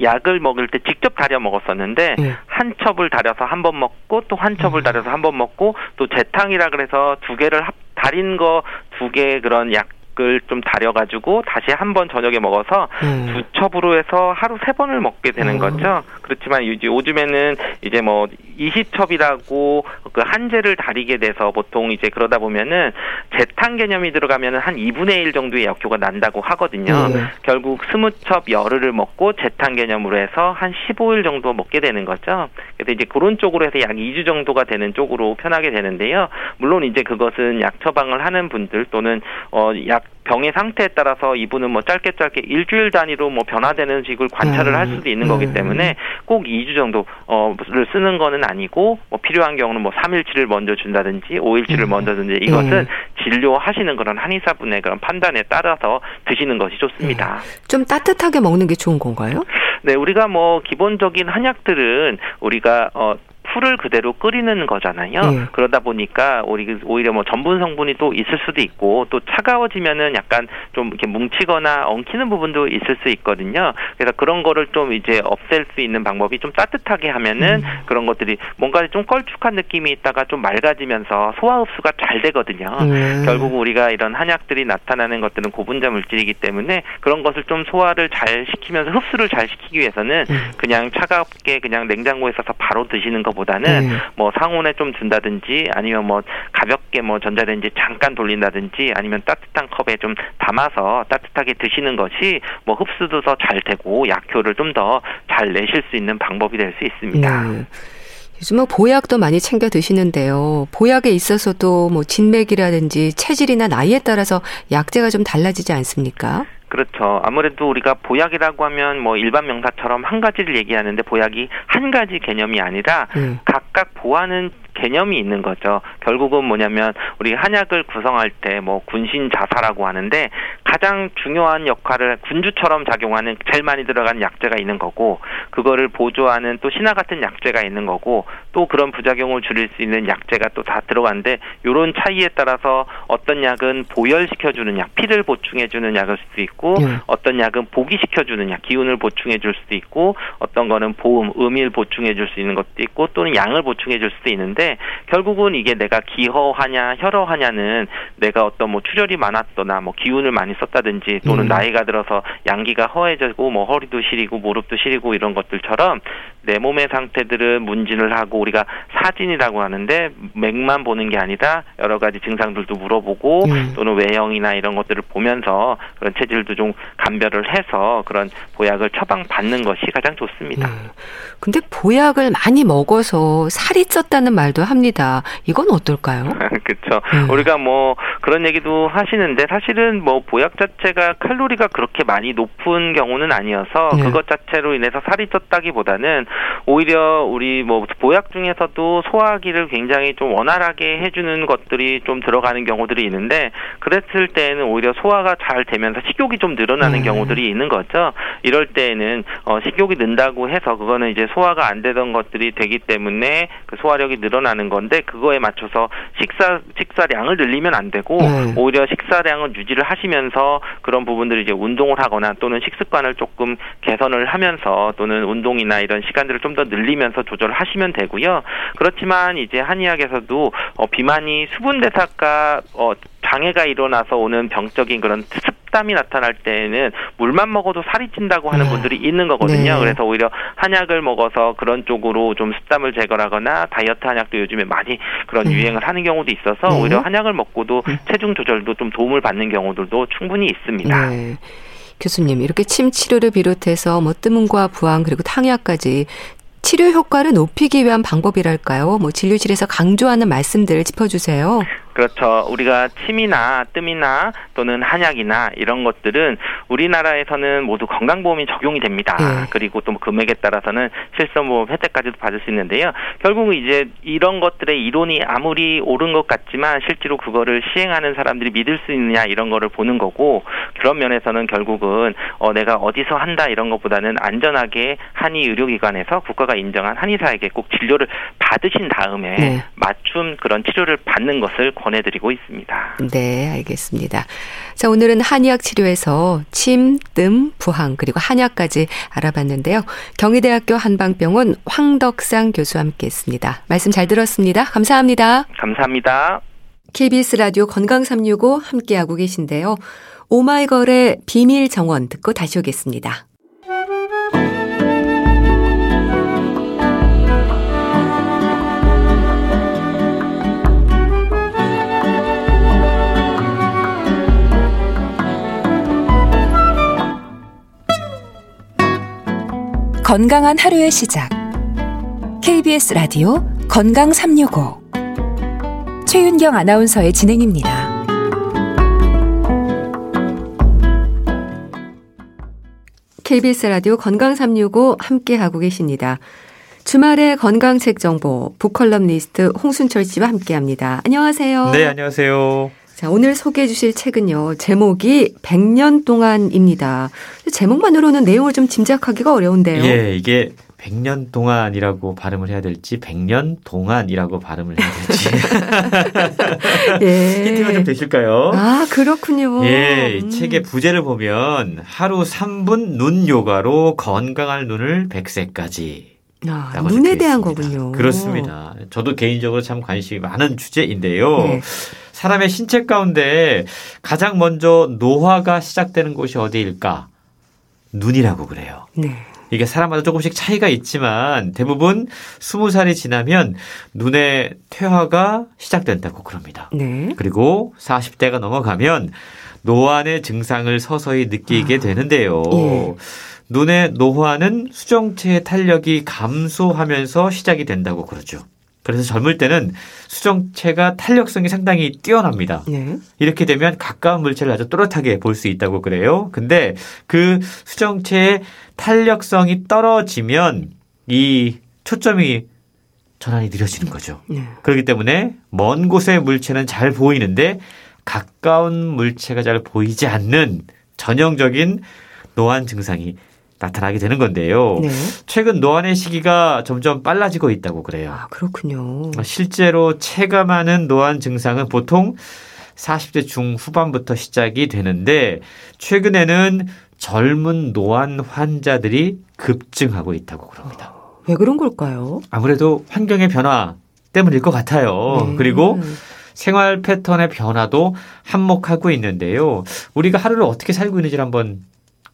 약을 먹을 때 직접 달여 먹었었는데 네. 한 첩을 달여서 한 번 먹고 또 한 첩을 음. 달여서 한 번 먹고 또 재탕이라 그래서 두 개를 합 달인 거두 개 그런 약 약을 좀 다려가지고 다시 한 번 저녁에 먹어서 음. 두 첩으로 해서 하루 세 번을 먹게 되는 음. 거죠. 그렇지만 이제 요즘에는 이제 뭐 20첩이라고 그 한제를 다리게 돼서 보통 이제 그러다 보면은 재탕 개념이 들어가면은 한 2분의 1 정도의 약효가 난다고 하거든요. 음. 결국 20첩 열흘을 먹고 재탕 개념으로 해서 한 15일 정도 먹게 되는 거죠. 그래서 이제 그런 쪽으로 해서 약 2주 정도가 되는 쪽으로 편하게 되는데요. 물론 이제 그것은 약 처방을 하는 분들 또는 어약 병의 상태에 따라서 이분은 뭐 짧게 짧게 일주일 단위로 뭐 변화되는 식을 관찰을 음, 할 수도 있는 음. 거기 때문에 꼭 2주 정도를 쓰는 거는 아니고 뭐 필요한 경우는 뭐 3일치를 먼저 준다든지 5일치를 음. 먼저 든지 이것은 음. 진료하시는 그런 한의사분의 그런 판단에 따라서 드시는 것이 좋습니다. 네. 좀 따뜻하게 먹는 게 좋은 건가요? 네, 우리가 뭐 기본적인 한약들은 우리가 어 풀을 그대로 끓이는 거잖아요. 음. 그러다 보니까 오히려 뭐 전분 성분이 또 있을 수도 있고 또 차가워지면은 약간 좀 이렇게 뭉치거나 엉키는 부분도 있을 수 있거든요. 그래서 그런 거를 좀 이제 없앨 수 있는 방법이 좀 따뜻하게 하면은 음. 그런 것들이 뭔가 좀 껄쭉한 느낌이 있다가 좀 맑아지면서 소화 흡수가 잘 되거든요. 음. 결국 우리가 이런 한약들이 나타나는 것들은 고분자 물질이기 때문에 그런 것을 좀 소화를 잘 시키면서 흡수를 잘 시키기 위해서는 음. 그냥 차갑게 그냥 냉장고에 있어서 바로 드시는 것보다 것보다는 네. 뭐 상온에 좀 둔다든지 아니면 뭐 가볍게 뭐 전자레인지 잠깐 돌린다든지 아니면 따뜻한 컵에 좀 담아서 따뜻하게 드시는 것이 뭐 흡수도 더 잘 되고 약효를 좀 더 잘 내실 수 있는 방법이 될 수 있습니다. 네. 요즘은 뭐 보약도 많이 챙겨 드시는데요. 보약에 있어서도 뭐 진맥이라든지 체질이나 나이에 따라서 약제가 좀 달라지지 않습니까? 그렇죠. 아무래도 우리가 보약이라고 하면 뭐 일반 명사처럼 한 가지를 얘기하는데 보약이 한 가지 개념이 아니라 음. 각각 보하는 개념이 있는 거죠. 결국은 뭐냐면 우리 한약을 구성할 때 뭐 군신 자사라고 하는데 가장 중요한 역할을 군주처럼 작용하는 제일 많이 들어간 약재가 있는 거고 그거를 보조하는 또 신화 같은 약재가 있는 거고 또 그런 부작용을 줄일 수 있는 약재가 또 다 들어가는데 요런 차이에 따라서 어떤 약은 보혈시켜 주는 약, 피를 보충해 주는 약일 수도 있고 네. 어떤 약은 보기시켜 주는 약, 기운을 보충해 줄 수도 있고 어떤 거는 보음, 음일 보충해 줄 수 있는 것도 있고 또는 양을 보충해 줄 수도 있는데 결국은 이게 내가 기허하냐 혈허하냐는 내가 어떤 뭐 출혈이 많았거나 뭐 기운을 많이 썼다든지 또는 음. 나이가 들어서 양기가 허해지고 뭐 허리도 시리고 무릎도 시리고 이런 것들처럼 내 몸의 상태들은 문진을 하고 우리가 사진이라고 하는데 맥만 보는 게 아니라 여러 가지 증상들도 물어보고 음. 또는 외형이나 이런 것들을 보면서 그런 체질도 좀 감별을 해서 그런 보약을 처방 받는 것이 가장 좋습니다. 음. 근데 보약을 많이 먹어서 살이 쪘다는 말도 합니다. 이건 어떨까요? <laughs> 그렇죠. 음. 우리가 뭐 그런 얘기도 하시는데 사실은 뭐 보약 자체가 칼로리가 그렇게 많이 높은 경우는 아니어서 네. 그것 자체로 인해서 살이 쪘다기보다는 오히려 우리 뭐 보약 중에서도 소화기를 굉장히 좀 원활하게 해주는 것들이 좀 들어가는 경우들이 있는데 그랬을 때에는 오히려 소화가 잘 되면서 식욕이 좀 늘어나는 음. 경우들이 있는 거죠. 이럴 때에는 어 식욕이 는다고 해서 그거는 이제 소화가 안 되던 것들이 되기 때문에 그 소화력이 늘어나는 건데 그거에 맞춰서 식사 식사량을 늘리면 안 되고 음. 오히려 식사량을 유지를 하시면서 그런 부분들을 이제 운동을 하거나 또는 식습관을 조금 개선을 하면서 또는 운동이나 이런 시간 시간들을 좀 더 늘리면서 조절하시면 되고요. 그렇지만 이제 한의학에서도 어, 비만이 수분 대사가 어, 장애가 일어나서 오는 병적인 그런 습담이 나타날 때에는 물만 먹어도 살이 찐다고 하는 네. 분들이 있는 거거든요. 네. 그래서 오히려 한약을 먹어서 그런 쪽으로 좀 습담을 제거하거나 다이어트 한약도 요즘에 많이 그런 네. 유행을 하는 경우도 있어서 네. 오히려 한약을 먹고도 네. 체중 조절도 좀 도움을 받는 경우들도 충분히 있습니다. 네. 교수님, 이렇게 침 치료를 비롯해서 뭐 뜨문과 부항 그리고 탕약까지 치료 효과를 높이기 위한 방법이랄까요? 뭐 진료실에서 강조하는 말씀들을 짚어주세요. 그렇죠. 우리가 침이나 뜸이나 또는 한약이나 이런 것들은 우리나라에서는 모두 건강보험이 적용이 됩니다. 네. 그리고 또 금액에 따라서는 실손보험 혜택까지도 받을 수 있는데요. 결국은 이제 이런 것들의 이론이 아무리 옳은 것 같지만 실제로 그거를 시행하는 사람들이 믿을 수 있느냐 이런 거를 보는 거고 그런 면에서는 결국은 어 내가 어디서 한다 이런 것보다는 안전하게 한의 의료기관에서 국가가 인정한 한의사에게 꼭 진료를 받으신 다음에 네. 맞춤 그런 치료를 받는 것을 권해드리고 있습니다. 네, 알겠습니다. 자, 오늘은 한의학 치료에서 침, 뜸, 부항, 그리고 한약까지 알아봤는데요. 경희대학교 한방병원 황덕상 교수와 함께 했습니다. 말씀 잘 들었습니다. 감사합니다. 감사합니다. KBS 라디오 건강 365 함께하고 계신데요. 오마이걸의 비밀 정원 듣고 다시 오겠습니다. 건강한 하루의 시작. KBS 라디오 건강 365. 최윤경 아나운서의 진행입니다. KBS 라디오 건강 365 함께하고 계십니다. 주말의 건강책 정보 북컬럼니스트 홍순철 씨와 함께합니다. 안녕하세요. 네, 안녕하세요. 자, 오늘 소개해 주실 책은요. 제목이 100년 동안입니다. 제목만으로는 내용을 좀 짐작하기가 어려운데요. 예, 이게 100년 동안이라고 발음을 해야 될지 100년 동안이라고 발음을 해야 될지 <laughs> 예. <laughs> 힌트가 좀 되실까요? 아, 그렇군요. 예, 이 음. 책의 부제를 보면 하루 3분 눈 요가로 건강할 눈을 100세까지 아, 눈에 대한. 거군요. 그렇습니다. 저도 개인적으로 참 관심이 많은 주제인데요. 네. 사람의 신체 가운데 가장 먼저 노화가 시작되는 곳이 어디일까? 눈이라고 그래요. 네. 이게 사람마다 조금씩 차이가 있지만 대부분 20살이 지나면 눈의 퇴화가 시작된다고 그럽니다. 네. 그리고 40대가 넘어가면 노안의 증상을 서서히 느끼게 되는데요. 예. 눈의 노화는 수정체의 탄력이 감소하면서 시작이 된다고 그러죠. 그래서 젊을 때는 수정체가 탄력성이 상당히 뛰어납니다. 네. 이렇게 되면 가까운 물체를 아주 또렷하게 볼 수 있다고 그래요. 근데 그 수정체의 탄력성이 떨어지면 이 초점이 전환이 느려지는 거죠. 네. 그렇기 때문에 먼 곳의 물체는 잘 보이는데 가까운 물체가 잘 보이지 않는 전형적인 노안 증상이 나타나게 되는 건데요. 네. 최근 노안의 시기가 점점 빨라지고 있다고 그래요. 아, 그렇군요. 실제로 체감하는 노안 증상은 보통 40대 중후반부터 시작이 되는데 최근에는 젊은 노안 환자들이 급증하고 있다고 그럽니다. 왜 그런 걸까요? 아무래도 환경의 변화 때문일 것 같아요. 네. 그리고 생활 패턴의 변화도 한몫하고 있는데요. 우리가 하루를 어떻게 살고 있는지를 한번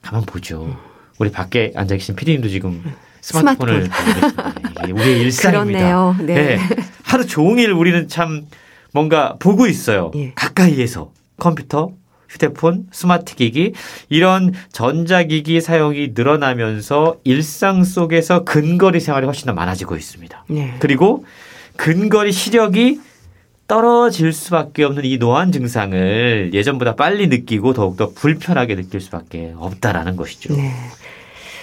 가만 보죠. 우리 밖에 앉아 계신 피디님도 지금 스마트폰을 보고 계십니다. 우리의 일상입니다. 그렇네요. 네. 하루 종일 우리는 참 뭔가 보고 있어요. 예. 가까이에서 컴퓨터, 휴대폰, 스마트 기기 이런 전자기기 사용이 늘어나면서 일상 속에서 근거리 생활이 훨씬 더 많아지고 있습니다. 네. 그리고 근거리 시력이 떨어질 수밖에 없는 이 노안 증상을 예전보다 빨리 느끼고 더욱더 불편하게 느낄 수밖에 없다라는 것이죠. 네.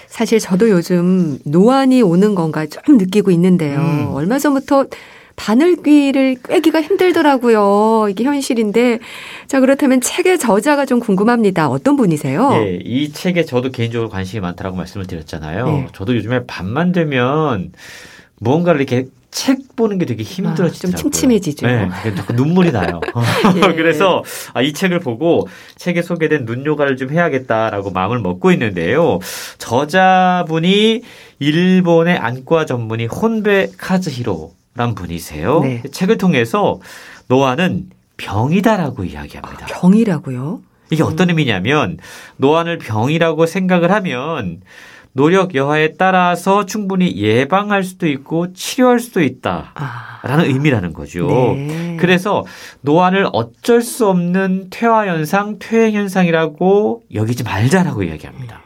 사실 저도 요즘 노안이 오는 건가 좀 느끼고 있는데요. 음. 얼마 전부터 바늘귀를 꿰기가 힘들더라고요. 이게 현실인데. 자, 그렇다면 책의 저자가 좀 궁금합니다. 어떤 분이세요? 예, 이 책에 저도 개인적으로 관심이 많다라고 말씀을 드렸잖아요. 네. 저도 요즘에 밤만 되면 무언가를 이렇게 책 보는 게 되게 힘들어지더라고요. 아, 좀 침침해지죠. 네, 자꾸 눈물이 나요. <laughs> 예. <laughs> 그래서 아, 이 책을 보고 책에 소개된 눈 요가를 좀 해야겠다라고 마음을 먹고 있는데요. 저자분이 일본의 안과 전문의 혼베 카즈히로란 분이세요. 네. 책을 통해서 노안은 병이다라고 이야기합니다. 병이라고요? 이게 어떤 의미냐면 노안을 병이라고 생각을 하면 노력 여하에 따라서 충분히 예방할 수도 있고 치료할 수도 있다라는 아. 의미라는 거죠. 네. 그래서 노안을 어쩔 수 없는 퇴화 현상, 퇴행 현상이라고 여기지 말자라고 이야기합니다.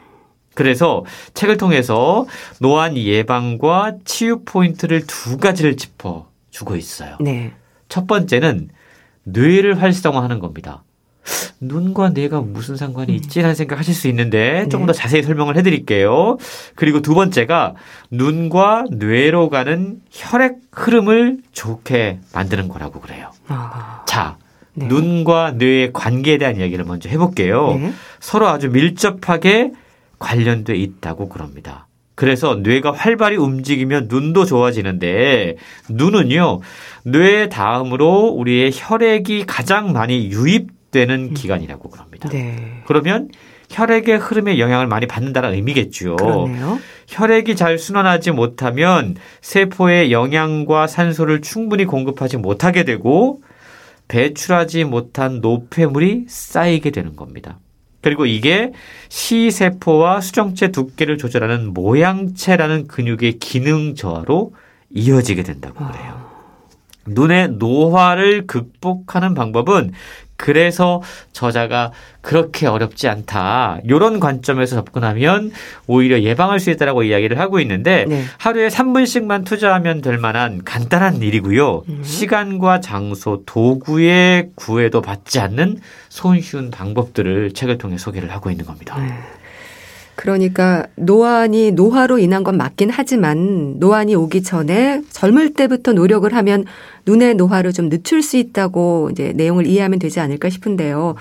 그래서 책을 통해서 노안 예방과 치유 포인트를 두 가지를 짚어 주고 있어요. 네. 첫 번째는 뇌를 활성화하는 겁니다. 눈과 뇌가 무슨 상관이 있지라는 생각하실 수 있는데 조금 더 자세히 설명을 해드릴게요. 그리고 두 번째가 눈과 뇌로 가는 혈액 흐름을 좋게 만드는 거라고 그래요. 아, 자, 네. 눈과 뇌의 관계에 대한 이야기를 먼저 해볼게요. 네. 서로 아주 밀접하게 관련돼 있다고 그럽니다. 그래서 뇌가 활발히 움직이면 눈도 좋아지는데 눈은요 뇌 다음으로 우리의 혈액이 가장 많이 유입 되는 기관이라고 그럽니다. 네. 그러면 혈액의 흐름에 영향을 많이 받는다는 의미겠죠. 그러네요. 혈액이 잘 순환하지 못하면 세포에 영양과 산소를 충분히 공급하지 못하게 되고 배출하지 못한 노폐물이 쌓이게 되는 겁니다. 그리고 이게 시세포와 수정체 두께를 조절하는 모양체라는 근육의 기능 저하로 이어지게 된다고 그래요. 눈의 노화를 극복하는 방법은 그래서 저자가 그렇게 어렵지 않다. 이런 관점에서 접근하면 오히려 예방할 수 있다라고 이야기를 하고 있는데 네. 하루에 3분씩만 투자하면 될 만한 간단한 일이고요. 음. 시간과 장소, 도구의 구애도 받지 않는 손쉬운 방법들을 책을 통해 소개를 하고 있는 겁니다. 네. 그러니까 노안이 노화로 인한 건 맞긴 하지만 노안이 오기 전에 젊을 때부터 노력을 하면 눈의 노화를 좀 늦출 수 있다고 이제 내용을 이해하면 되지 않을까 싶은데요.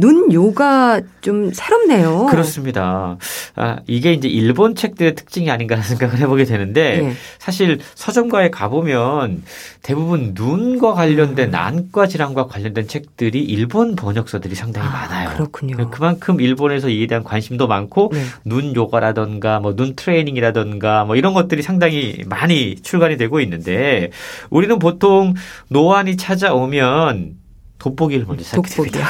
눈 요가 좀 새롭네요. 그렇습니다. 아, 이게 이제 일본 책들의 특징이 아닌가라는 생각을 해보게 되는데 네. 사실 서점가에 가보면 대부분 눈과 음. 관련된 안과 질환과 관련된 책들이 일본 번역서들이 상당히 아, 많아요. 그렇군요. 그만큼 일본에서 이에 대한 관심도 많고 네. 눈 요가라던가 뭐 눈 트레이닝이라던가 뭐 이런 것들이 상당히 많이 출간이 되고 있는데 우리는 보통 노안이 찾아오면 돋보기를 먼저. 시작합니다.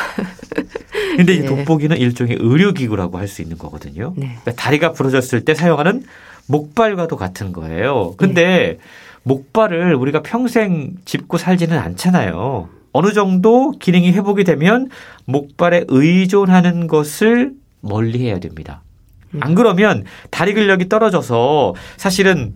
근데 이 네. 돋보기는 일종의 의료기구라고 할 수 있는 거거든요. 네. 그러니까 다리가 부러졌을 때 사용하는 목발과도 같은 거예요. 근데 목발을 우리가 평생 짚고 살지는 않잖아요. 어느 정도 기능이 회복이 되면 목발에 의존하는 것을 멀리 해야 됩니다. 안 그러면 다리 근력이 떨어져서 사실은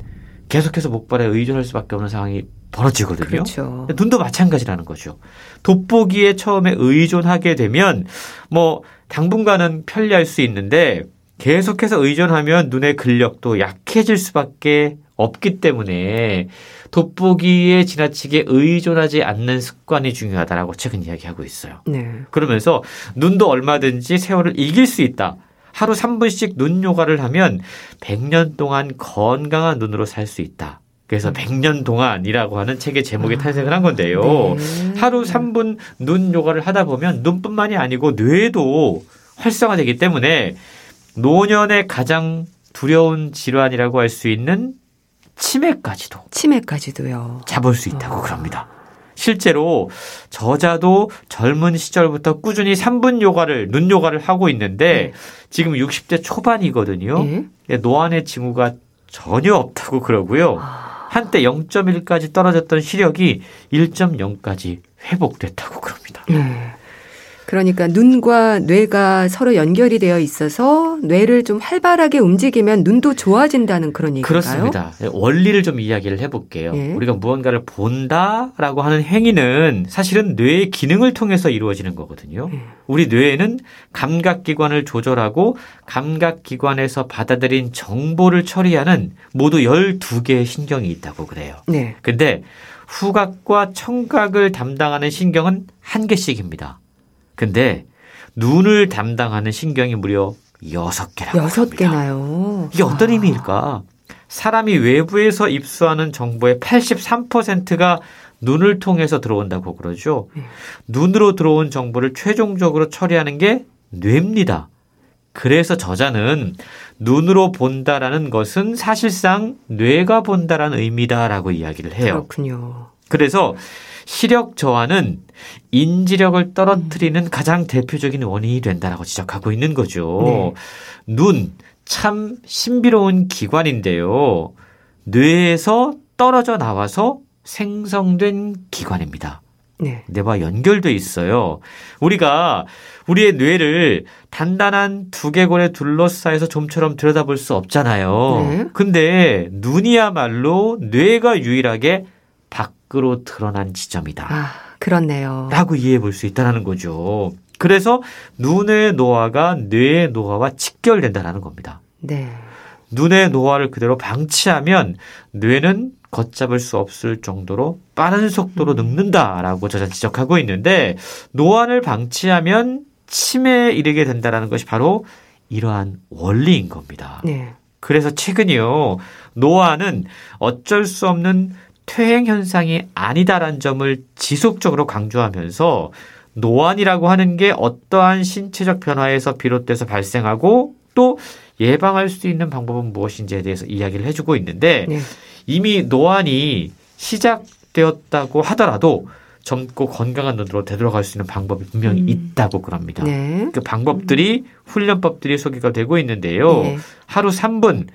계속해서 목발에 의존할 수밖에 없는 상황이 벌어지거든요. 그렇죠. 눈도 마찬가지라는 거죠. 돋보기에 처음에 의존하게 되면 뭐 당분간은 편리할 수 있는데 계속해서 의존하면 눈의 근력도 약해질 수밖에 없기 때문에 돋보기에 지나치게 의존하지 않는 습관이 중요하다라고 책은 이야기하고 있어요. 네. 그러면서 눈도 얼마든지 세월을 이길 수 있다. 하루 3분씩 눈 요가를 하면 100년 동안 건강한 눈으로 살 수 있다. 그래서 100년 동안이라고 하는 책의 제목이 탄생을 한 건데요. 네. 하루 3분 눈 요가를 하다 보면 눈뿐만이 아니고 뇌도 활성화되기 때문에 노년의 가장 두려운 질환이라고 할 수 있는 치매까지도 치매까지도요. 잡을 수 있다고 그럽니다. 실제로 저자도 젊은 시절부터 꾸준히 3분 요가를 눈 요가를 하고 있는데 지금 60대 초반이거든요. 예. 노안의 징후가 전혀 없다고 그러고요. 아. 한때 0.1까지 떨어졌던 시력이 1.0까지 회복됐다고 그럽니다. 네. 그러니까 눈과 뇌가 서로 연결이 되어 있어서 뇌를 좀 활발하게 움직이면 눈도 좋아진다는 그런 얘기인가요? 그렇습니다. 원리를 좀 이야기를 해볼게요. 예. 우리가 무언가를 본다라고 하는 행위는 사실은 뇌의 기능을 통해서 이루어지는 거거든요. 예. 우리 뇌에는 감각기관을 조절하고 감각기관에서 받아들인 정보를 처리하는 모두 12개의 신경이 있다고 그래요. 네. 근데 후각과 청각을 담당하는 신경은 한 개씩입니다. 근데 눈을 담당하는 신경이 무려 여섯 개라고 여섯 합니다. 개나요. 이게 어떤 아. 의미일까? 사람이 외부에서 입수하는 정보의 83%가 눈을 통해서 들어온다고 그러죠. 네. 눈으로 들어온 정보를 최종적으로 처리하는 게 뇌입니다. 그래서 저자는 눈으로 본다라는 것은 사실상 뇌가 본다라는 의미다라고 이야기를 해요. 그렇군요. 그래서 시력 저하는 인지력을 떨어뜨리는 가장 대표적인 원인이 된다라고 지적하고 있는 거죠. 눈, 참 신비로운 기관인데요. 뇌에서 떨어져 나와서 생성된 기관입니다. 네. 뇌와 연결돼 있어요. 우리가 우리의 뇌를 단단한 두개골에 둘러싸여서 좀처럼 들여다볼 수 없잖아요. 네. 근데 눈이야말로 뇌가 유일하게 밖으로 드러난 지점이다. 아, 그렇네요. 라고 이해해 볼 수 있다는 거죠. 그래서 눈의 노화가 뇌의 노화와 직결된다는 겁니다. 네. 눈의 노화를 그대로 방치하면 뇌는 걷잡을 수 없을 정도로 빠른 속도로 음. 늙는다라고 저자 지적하고 있는데 노화를 방치하면 치매에 이르게 된다라는 것이 바로 이러한 원리인 겁니다. 네. 그래서 최근이요 노화는 어쩔 수 없는 퇴행 현상이 아니다라는 점을 지속적으로 강조하면서 노안이라고 하는 게 어떠한 신체적 변화에서 비롯돼서 발생하고 또 예방할 수 있는 방법은 무엇인지에 대해서 이야기를 해주고 있는데 네. 이미 노안이 시작되었다고 하더라도 젊고 건강한 눈으로 되돌아갈 수 있는 방법이 분명히 음. 있다고 그럽니다. 네. 그 방법들이 훈련법들이 소개가 되고 있는데요. 네. 하루 3분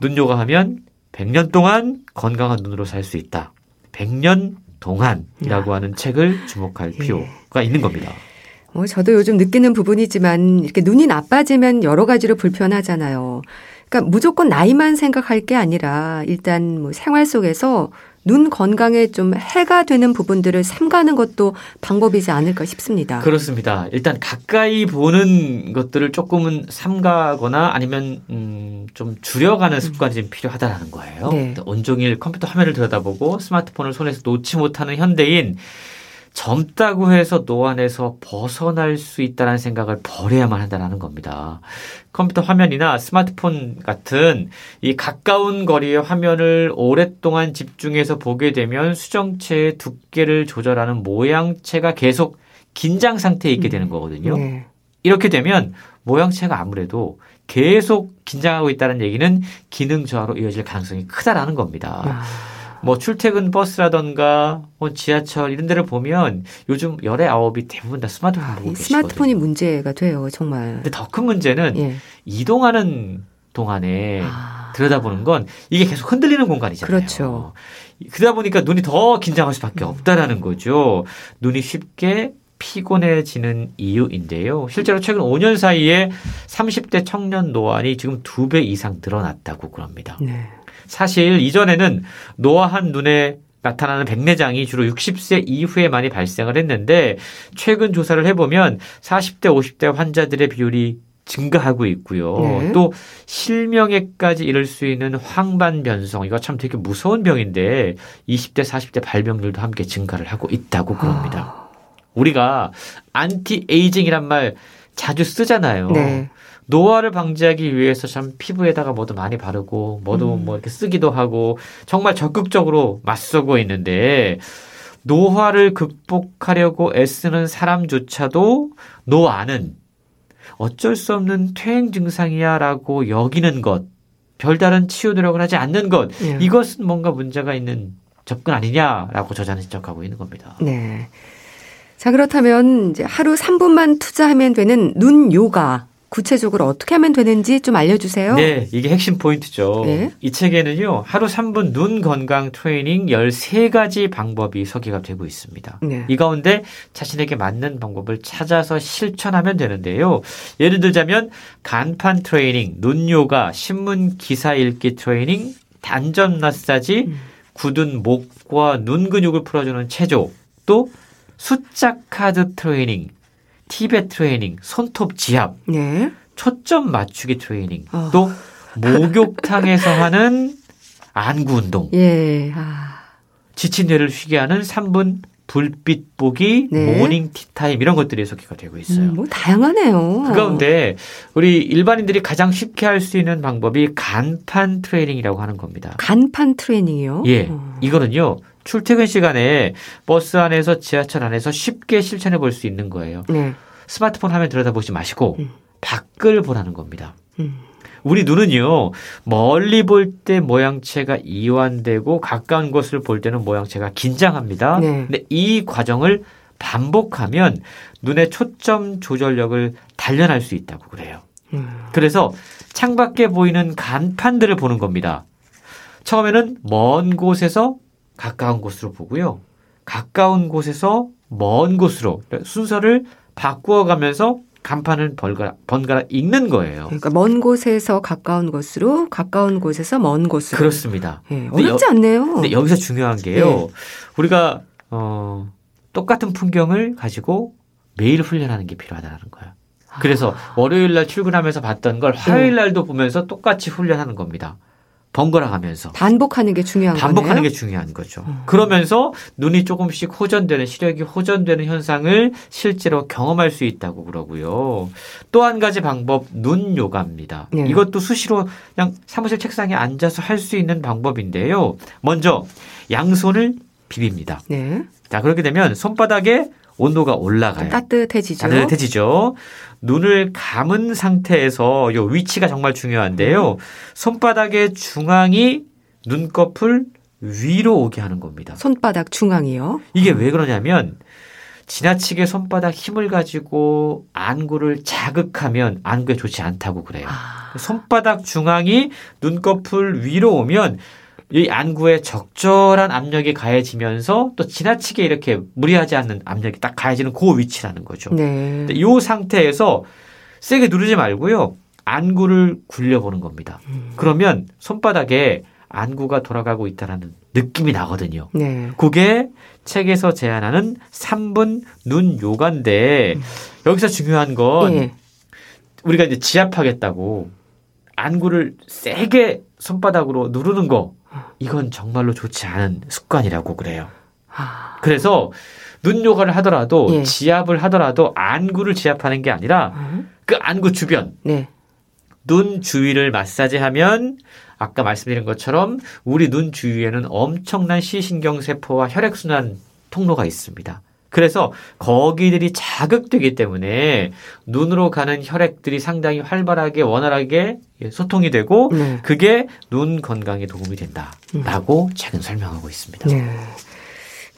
눈 요가하면 100년 동안 건강한 눈으로 살 수 있다. 100년 동안이라고 하는 책을 주목할 예. 필요가 있는 겁니다. 뭐 저도 요즘 느끼는 부분이지만 이렇게 눈이 나빠지면 여러 가지로 불편하잖아요. 그러니까 무조건 나이만 생각할 게 아니라 일단 뭐 생활 속에서 눈 건강에 좀 해가 되는 부분들을 삼가는 것도 방법이지 않을까 싶습니다. 그렇습니다. 일단 가까이 보는 것들을 조금은 삼가거나 아니면 음, 좀 줄여가는 습관이 좀 필요하다라는 거예요. 네. 온종일 컴퓨터 화면을 들여다보고 스마트폰을 손에서 놓지 못하는 현대인 젊다고 해서 노안에서 벗어날 수 있다는 생각을 버려야만 한다는 겁니다. 컴퓨터 화면이나 스마트폰 같은 이 가까운 거리의 화면을 오랫동안 집중해서 보게 되면 수정체의 두께를 조절하는 모양체가 계속 긴장 상태에 있게 되는 거거든요. 네. 이렇게 되면 모양체가 아무래도 계속 긴장하고 있다는 얘기는 기능 저하로 이어질 가능성이 크다라는 겁니다. 아, 뭐 출퇴근 버스라던가 뭐 지하철 이런 데를 보면 요즘 열의 아홉이 대부분 다 스마트폰 아, 보고 이 계시거든요. 스마트폰이 문제가 돼요, 정말. 근데 더 큰 문제는 예. 이동하는 동안에 아. 들여다보는 건 이게 계속 흔들리는 공간이잖아요. 그렇죠. 그러다 보니까 눈이 더 긴장할 수밖에 없다라는 거죠. 눈이 쉽게 피곤해지는 이유인데요. 실제로 최근 5년 사이에 30대 청년 노안이 지금 두 배 이상 늘어났다고 그럽니다. 네. 사실 이전에는 노화한 눈에 나타나는 백내장이 주로 60세 이후에 많이 발생을 했는데 최근 조사를 해보면 40대, 50대 환자들의 비율이 증가하고 있고요. 네. 또 실명에까지 이를 수 있는 황반변성 이거 참 되게 무서운 병인데 20대, 40대 발병률도 함께 증가를 하고 있다고 그럽니다. 아. 우리가 anti-aging이란 말 자주 쓰잖아요. 네. 노화를 방지하기 위해서 참 피부에다가 뭐도 많이 바르고 뭐도 음. 뭐 이렇게 쓰기도 하고 정말 적극적으로 맞서고 있는데 노화를 극복하려고 애쓰는 사람조차도 노안은 어쩔 수 없는 퇴행 증상이야라고 여기는 것, 별다른 치유 노력을 하지 않는 것, 예. 이것은 뭔가 문제가 있는 접근 아니냐라고 저자는 지적하고 있는 겁니다. 네. 자, 그렇다면 이제 하루 3분만 투자하면 되는 눈 요가 구체적으로 어떻게 하면 되는지 좀 알려주세요. 네, 이게 핵심 포인트죠. 네. 이 책에는요, 하루 3분 눈 건강 트레이닝 13가지 방법이 소개가 되고 있습니다. 네. 이 가운데 자신에게 맞는 방법을 찾아서 실천하면 되는데요. 예를 들자면, 간판 트레이닝, 눈 요가, 신문 기사 읽기 트레이닝, 단전 마사지, 음. 굳은 목과 눈 근육을 풀어주는 체조, 또 숫자 카드 트레이닝, 티벳 트레이닝, 손톱 지압, 네. 초점 맞추기 트레이닝, 어. 또 목욕탕에서 <laughs> 하는 안구 운동, 예. 아. 지친 뇌를 쉬게 하는 3분 불빛 보기, 네. 모닝 티타임 이런 것들이 소개가 되고 있어요. 음, 뭐 다양하네요. 그 가운데 우리 일반인들이 가장 쉽게 할 수 있는 방법이 간판 트레이닝이라고 하는 겁니다. 간판 트레이닝이요? 예, 어. 이거는요 출퇴근 시간에 버스 안에서 지하철 안에서 쉽게 실천해 볼 수 있는 거예요. 네. 스마트폰 화면 들여다보지 마시고 음. 밖을 보라는 겁니다. 음. 우리 눈은요, 멀리 볼 때 모양체가 이완되고 가까운 곳을 볼 때는 모양체가 긴장합니다. 네. 근데 이 과정을 반복하면 눈의 초점 조절력을 단련할 수 있다고 그래요. 음. 그래서 창밖에 보이는 간판들을 보는 겁니다. 처음에는 먼 곳에서 가까운 곳으로 보고요. 가까운 곳에서 먼 곳으로 순서를 바꾸어 가면서 간판을 번갈아, 번갈아 읽는 거예요. 그러니까 먼 곳에서 가까운 곳으로, 가까운 곳에서 먼 곳으로. 그렇습니다. 예, 어렵지 않네요. 근데 여기서 중요한 게요. 우리가 어 똑같은 풍경을 가지고 매일 훈련하는 게 필요하다는 거예요. 그래서 월요일 날 출근하면서 봤던 걸 화요일 날도 보면서 똑같이 훈련하는 겁니다. 번갈아 가면서. 반복하는 게 중요한 거네요. 반복하는 게 중요한 거죠. 그러면서 눈이 조금씩 호전되는 시력이 호전되는 현상을 실제로 경험할 수 있다고 그러고요. 또 한 가지 방법 눈 요가입니다. 네. 이것도 수시로 그냥 사무실 책상에 앉아서 할 수 있는 방법인데요. 먼저 양손을 비빕니다. 네. 자, 그렇게 되면 손바닥에 온도가 좀 올라가요. 따뜻해지죠. 따뜻해지죠. 눈을 감은 상태에서 요 위치가 정말 중요한데요. 손바닥의 중앙이 눈꺼풀 위로 오게 하는 겁니다. 손바닥 중앙이요. 이게 왜 그러냐면 지나치게 손바닥 힘을 가지고 안구를 자극하면 안구에 좋지 않다고 그래요. 아, 손바닥 중앙이 눈꺼풀 위로 오면 이 안구에 적절한 압력이 가해지면서 또 지나치게 이렇게 무리하지 않는 압력이 딱 가해지는 그 위치라는 거죠. 네. 이 상태에서 세게 누르지 말고요. 안구를 굴려보는 겁니다. 그러면 손바닥에 안구가 돌아가고 있다는 느낌이 나거든요. 네. 그게 책에서 제안하는 3분 눈 요가인데 여기서 중요한 건 예. 우리가 이제 지압하겠다고 안구를 세게 손바닥으로 누르는 거 이건 정말로 좋지 않은 습관이라고 그래요. 아, 그래서 눈 요가를 하더라도 예. 지압을 하더라도 안구를 지압하는 게 아니라 음? 그 안구 주변 네. 눈 주위를 마사지하면 아까 말씀드린 것처럼 우리 눈 주위에는 엄청난 시신경 세포와 혈액 순환 통로가 있습니다. 그래서 거기들이 자극되기 때문에 눈으로 가는 혈액들이 상당히 활발하게 원활하게 소통이 되고 네. 그게 눈 건강에 도움이 된다라고 책은 설명하고 있습니다. 네.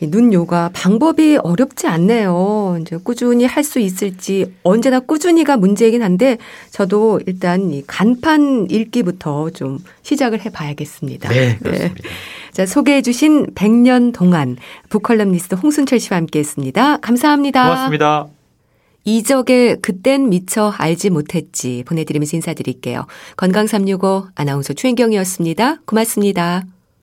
이눈 요가 방법이 어렵지 않네요. 이제 꾸준히 할 수 있을지 언제나 꾸준히가 문제이긴 한데 저도 일단 이 간판 읽기부터 좀 시작을 해 봐야겠습니다. 네, 그렇습니다. 자, 소개해 주신 100년 동안 북컬럼니스트 홍순철 씨와 함께 했습니다. 감사합니다. 고맙습니다. 이적의 그땐 미처 알지 못했지 보내드리면서 인사드릴게요. 건강365 아나운서 최인경이었습니다. 고맙습니다.